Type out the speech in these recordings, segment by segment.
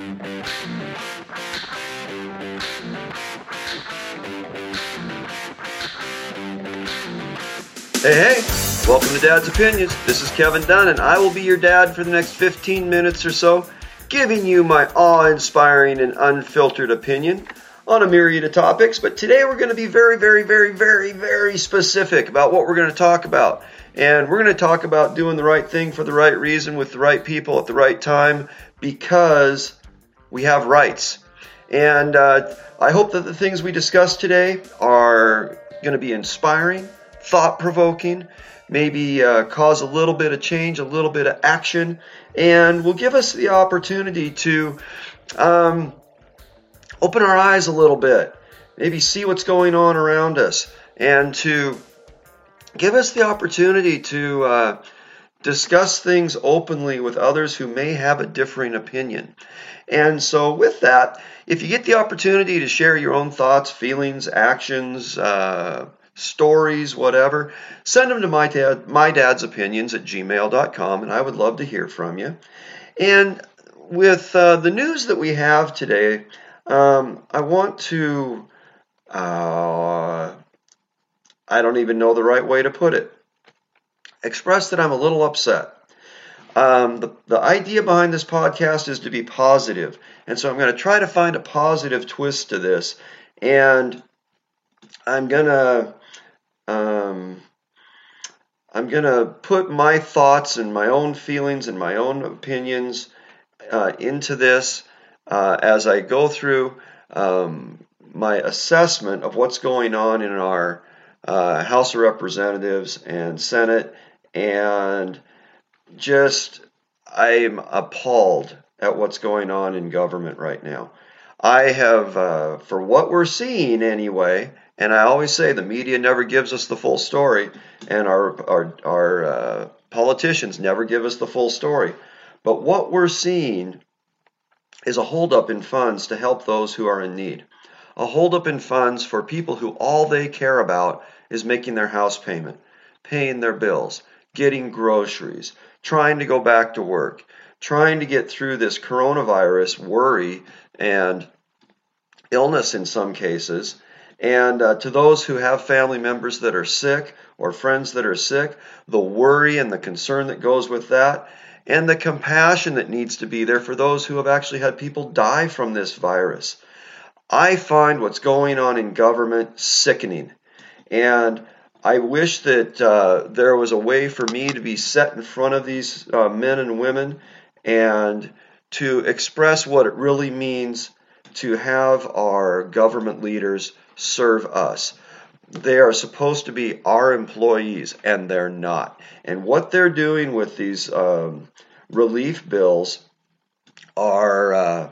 Hey, hey, welcome to Dad's Opinions. This is Kevin Dunn, and I will be your dad for the next 15 minutes or so, giving you my awe inspiring and unfiltered opinion on a myriad of topics. But today we're going to be very, very, very, very, very specific about what we're going to talk about. And we're going to talk about doing the right thing for the right reason with the right people at the right time because we have rights. And uh, I hope that the things we discuss today are going to be inspiring thought provoking, maybe uh, cause a little bit of change, a little bit of action, and will give us the opportunity to um, open our eyes a little bit, maybe see what's going on around us, and to give us the opportunity to uh, discuss things openly with others who may have a differing opinion. And so, with that, if you get the opportunity to share your own thoughts, feelings, actions, uh, stories, whatever, send them to my, dad, my dad's opinions at gmail.com, and I would love to hear from you. And with uh, the news that we have today, um, I want to, uh, I don't even know the right way to put it, express that I'm a little upset. Um, the, the idea behind this podcast is to be positive, and so I'm going to try to find a positive twist to this, and I'm going to um, I'm to put my thoughts and my own feelings and my own opinions uh, into this uh, as I go through um, my assessment of what's going on in our uh, House of Representatives and Senate. And just, I'm appalled at what's going on in government right now. I have, uh, for what we're seeing anyway, and I always say the media never gives us the full story, and our our, our uh, politicians never give us the full story. But what we're seeing is a holdup in funds to help those who are in need. A holdup in funds for people who all they care about is making their house payment, paying their bills, getting groceries, trying to go back to work, trying to get through this coronavirus worry and illness in some cases and uh, to those who have family members that are sick or friends that are sick, the worry and the concern that goes with that, and the compassion that needs to be there for those who have actually had people die from this virus. I find what's going on in government sickening. And I wish that uh, there was a way for me to be set in front of these uh, men and women and to express what it really means to have our government leaders serve us. They are supposed to be our employees, and they're not. And what they're doing with these um, relief bills are uh,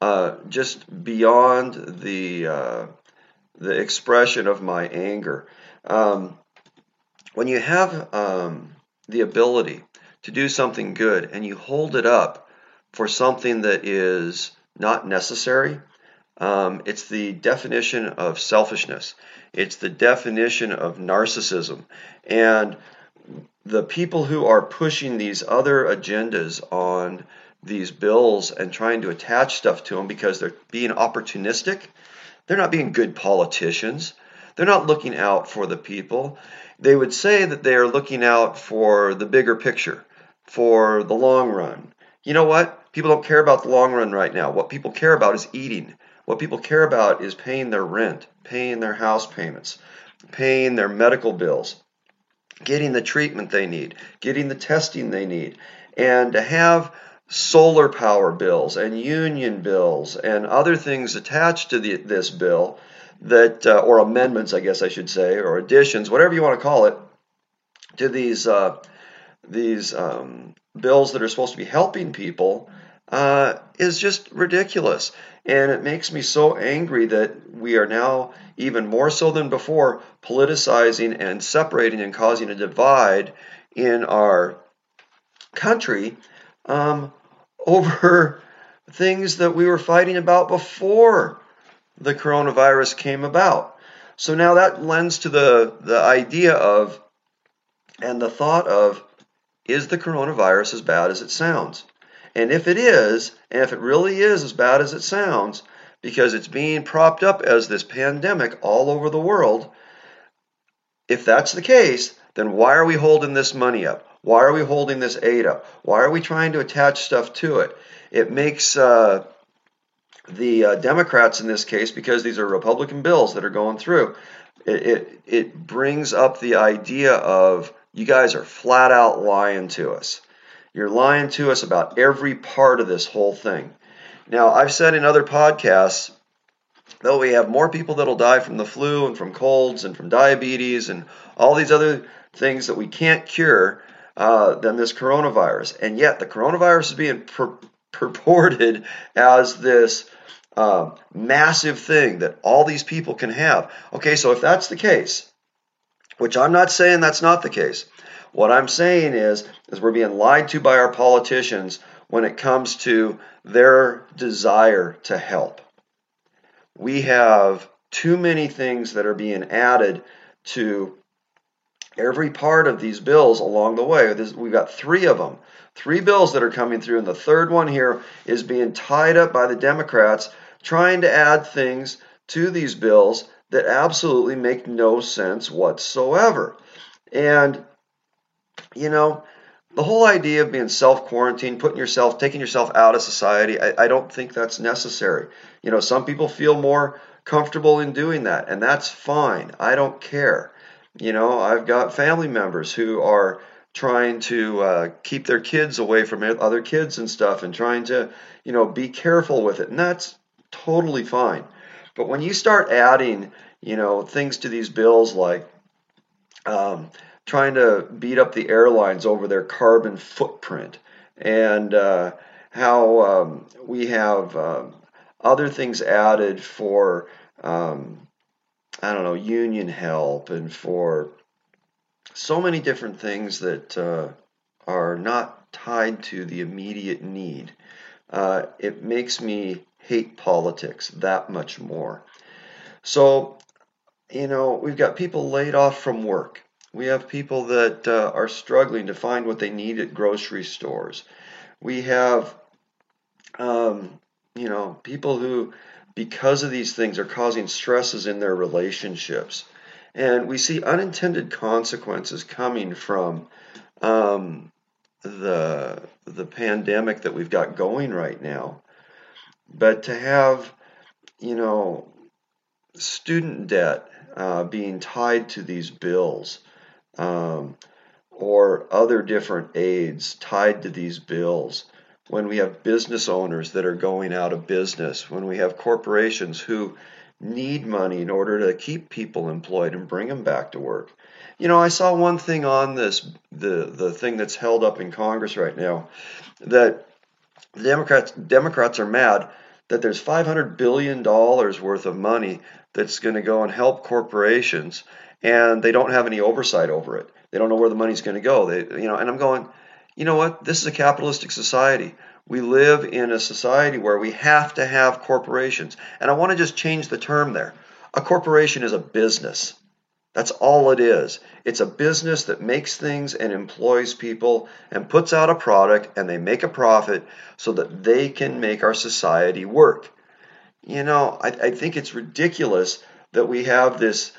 uh, just beyond the uh, the expression of my anger. Um, when you have um, the ability to do something good and you hold it up for something that is not necessary, um, it's the definition of selfishness. It's the definition of narcissism. And the people who are pushing these other agendas on these bills and trying to attach stuff to them because they're being opportunistic, they're not being good politicians. They're not looking out for the people. They would say that they are looking out for the bigger picture, for the long run. You know what? People don't care about the long run right now. What people care about is eating. What people care about is paying their rent, paying their house payments, paying their medical bills, getting the treatment they need, getting the testing they need, and to have solar power bills and union bills and other things attached to the, this bill that uh, or amendments I guess I should say or additions whatever you want to call it to these uh, these um, bills that are supposed to be helping people uh, is just ridiculous. And it makes me so angry that we are now, even more so than before, politicizing and separating and causing a divide in our country um, over things that we were fighting about before the coronavirus came about. So now that lends to the, the idea of and the thought of is the coronavirus as bad as it sounds? And if it is, and if it really is as bad as it sounds, because it's being propped up as this pandemic all over the world, if that's the case, then why are we holding this money up? Why are we holding this aid up? Why are we trying to attach stuff to it? It makes uh, the uh, Democrats in this case, because these are Republican bills that are going through, it, it, it brings up the idea of you guys are flat out lying to us. You're lying to us about every part of this whole thing. Now, I've said in other podcasts that we have more people that'll die from the flu and from colds and from diabetes and all these other things that we can't cure uh, than this coronavirus. And yet, the coronavirus is being purported as this uh, massive thing that all these people can have. Okay, so if that's the case, which I'm not saying that's not the case, what I'm saying is, is we're being lied to by our politicians when it comes to their desire to help. We have too many things that are being added to every part of these bills along the way. We've got three of them, three bills that are coming through, and the third one here is being tied up by the Democrats trying to add things to these bills that absolutely make no sense whatsoever. And, you know, the whole idea of being self quarantined, putting yourself, taking yourself out of society, I, I, don't think that's necessary. You know, some people feel more comfortable in doing that, and that's fine. I don't care. You know, I've got family members who are trying to uh, keep their kids away from other kids and stuff and trying to, you know, be careful with it. And that's totally fine. But when you start adding, you know, things to these bills like um, trying to beat up the airlines over their carbon footprint and uh, how um, we have um, other things added for, um, I don't know, union help and for so many different things that uh, are not tied to the immediate need. Uh, it makes me hate politics that much more. So, you know, we've got people laid off from work. We have people that uh, are struggling to find what they need at grocery stores. We have, um, you know, people who, because of these things, are causing stresses in their relationships. And we see unintended consequences coming from um, the, the pandemic that we've got going right now. But to have, you know, student debt uh, being tied to these bills um, or other different aids tied to these bills, when we have business owners that are going out of business, when we have corporations who need money in order to keep people employed and bring them back to work. You know, I saw one thing on this the the thing that's held up in Congress right now that the Democrats Democrats are mad that there's 500 billion dollars worth of money that's going to go and help corporations and they don't have any oversight over it. They don't know where the money's going to go. They you know, and I'm going, you know what? This is a capitalistic society. We live in a society where we have to have corporations. And I want to just change the term there. A corporation is a business. That's all it is. It's a business that makes things and employs people and puts out a product and they make a profit so that they can make our society work. You know, I, I think it's ridiculous that we have this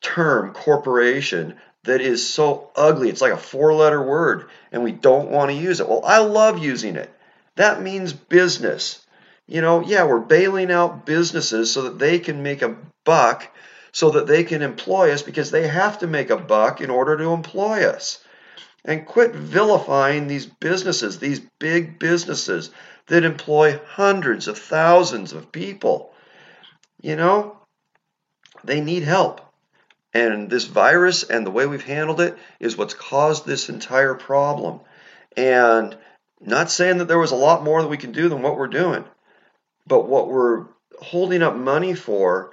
term, corporation, that is so ugly. It's like a four letter word and we don't want to use it. Well, I love using it. That means business. You know, yeah, we're bailing out businesses so that they can make a buck so that they can employ us because they have to make a buck in order to employ us. And quit vilifying these businesses, these big businesses that employ hundreds of thousands of people. You know, they need help. And this virus and the way we've handled it is what's caused this entire problem. And not saying that there was a lot more that we can do than what we're doing, but what we're holding up money for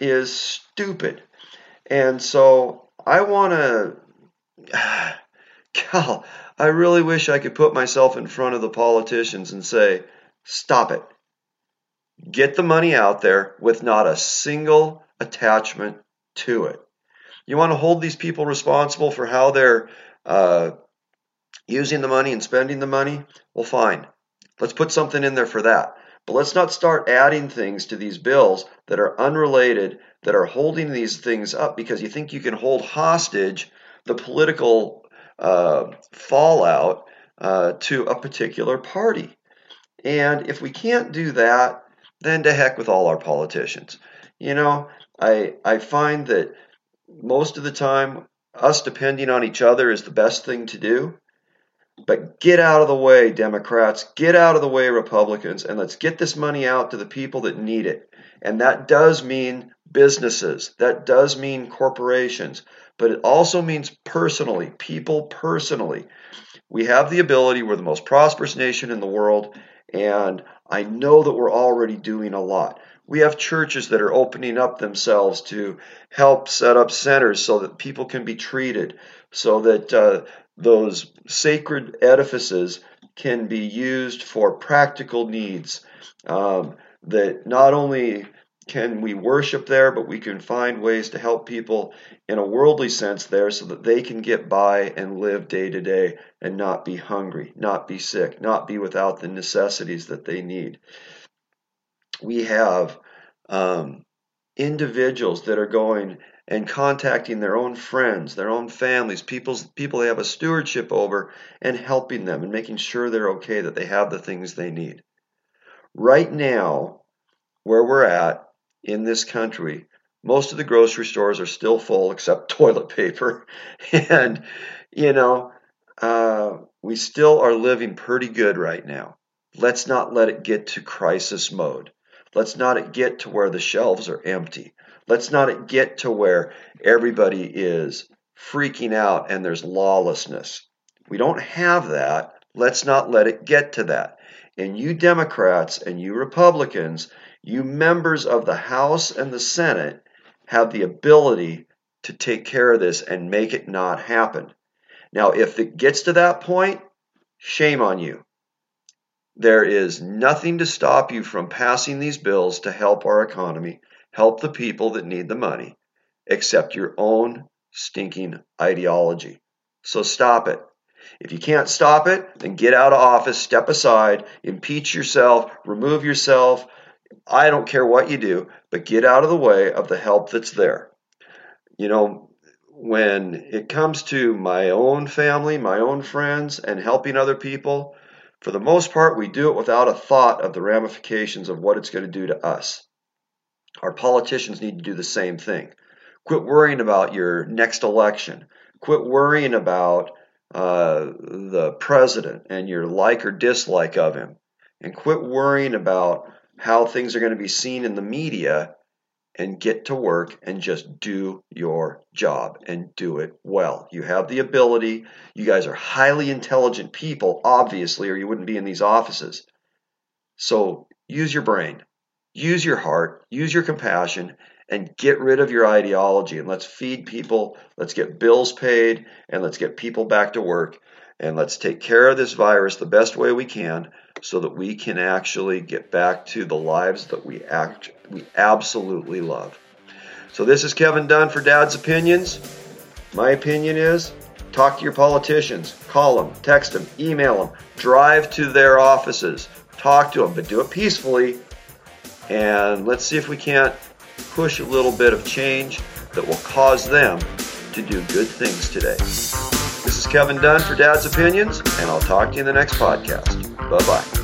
is stupid. And so I want to, Cal, I really wish I could put myself in front of the politicians and say, stop it. Get the money out there with not a single attachment to it. You want to hold these people responsible for how they're uh, using the money and spending the money? Well, fine. Let's put something in there for that. But let's not start adding things to these bills that are unrelated, that are holding these things up because you think you can hold hostage the political uh, fallout uh, to a particular party. And if we can't do that, then to heck with all our politicians. You know, I I find that most of the time us depending on each other is the best thing to do. But get out of the way, Democrats. Get out of the way, Republicans, and let's get this money out to the people that need it. And that does mean businesses, that does mean corporations, but it also means personally, people personally. We have the ability, we're the most prosperous nation in the world, and I know that we're already doing a lot. We have churches that are opening up themselves to help set up centers so that people can be treated, so that uh, those sacred edifices can be used for practical needs. Um, that not only can we worship there, but we can find ways to help people in a worldly sense there so that they can get by and live day to day and not be hungry, not be sick, not be without the necessities that they need. We have um, individuals that are going and contacting their own friends, their own families, people's, people they have a stewardship over, and helping them and making sure they're okay, that they have the things they need. Right now, where we're at in this country, most of the grocery stores are still full except toilet paper. and, you know, uh, we still are living pretty good right now. Let's not let it get to crisis mode. Let's not get to where the shelves are empty. Let's not get to where everybody is freaking out and there's lawlessness. We don't have that. Let's not let it get to that. And you Democrats and you Republicans, you members of the House and the Senate, have the ability to take care of this and make it not happen. Now, if it gets to that point, shame on you. There is nothing to stop you from passing these bills to help our economy help the people that need the money, except your own stinking ideology. So stop it. If you can't stop it, then get out of office, step aside, impeach yourself, remove yourself. I don't care what you do, but get out of the way of the help that's there. You know, when it comes to my own family, my own friends, and helping other people, for the most part, we do it without a thought of the ramifications of what it's going to do to us. Our politicians need to do the same thing. Quit worrying about your next election. Quit worrying about uh, the president and your like or dislike of him. And quit worrying about how things are going to be seen in the media and get to work and just do your job and do it well. You have the ability. You guys are highly intelligent people, obviously, or you wouldn't be in these offices. So use your brain. Use your heart, use your compassion, and get rid of your ideology. And let's feed people, let's get bills paid, and let's get people back to work. And let's take care of this virus the best way we can so that we can actually get back to the lives that we act we absolutely love. So this is Kevin Dunn for Dad's Opinions. My opinion is talk to your politicians, call them, text them, email them, drive to their offices, talk to them, but do it peacefully and let's see if we can't push a little bit of change that will cause them to do good things today. Kevin Dunn for Dad's Opinions, and I'll talk to you in the next podcast. Bye bye.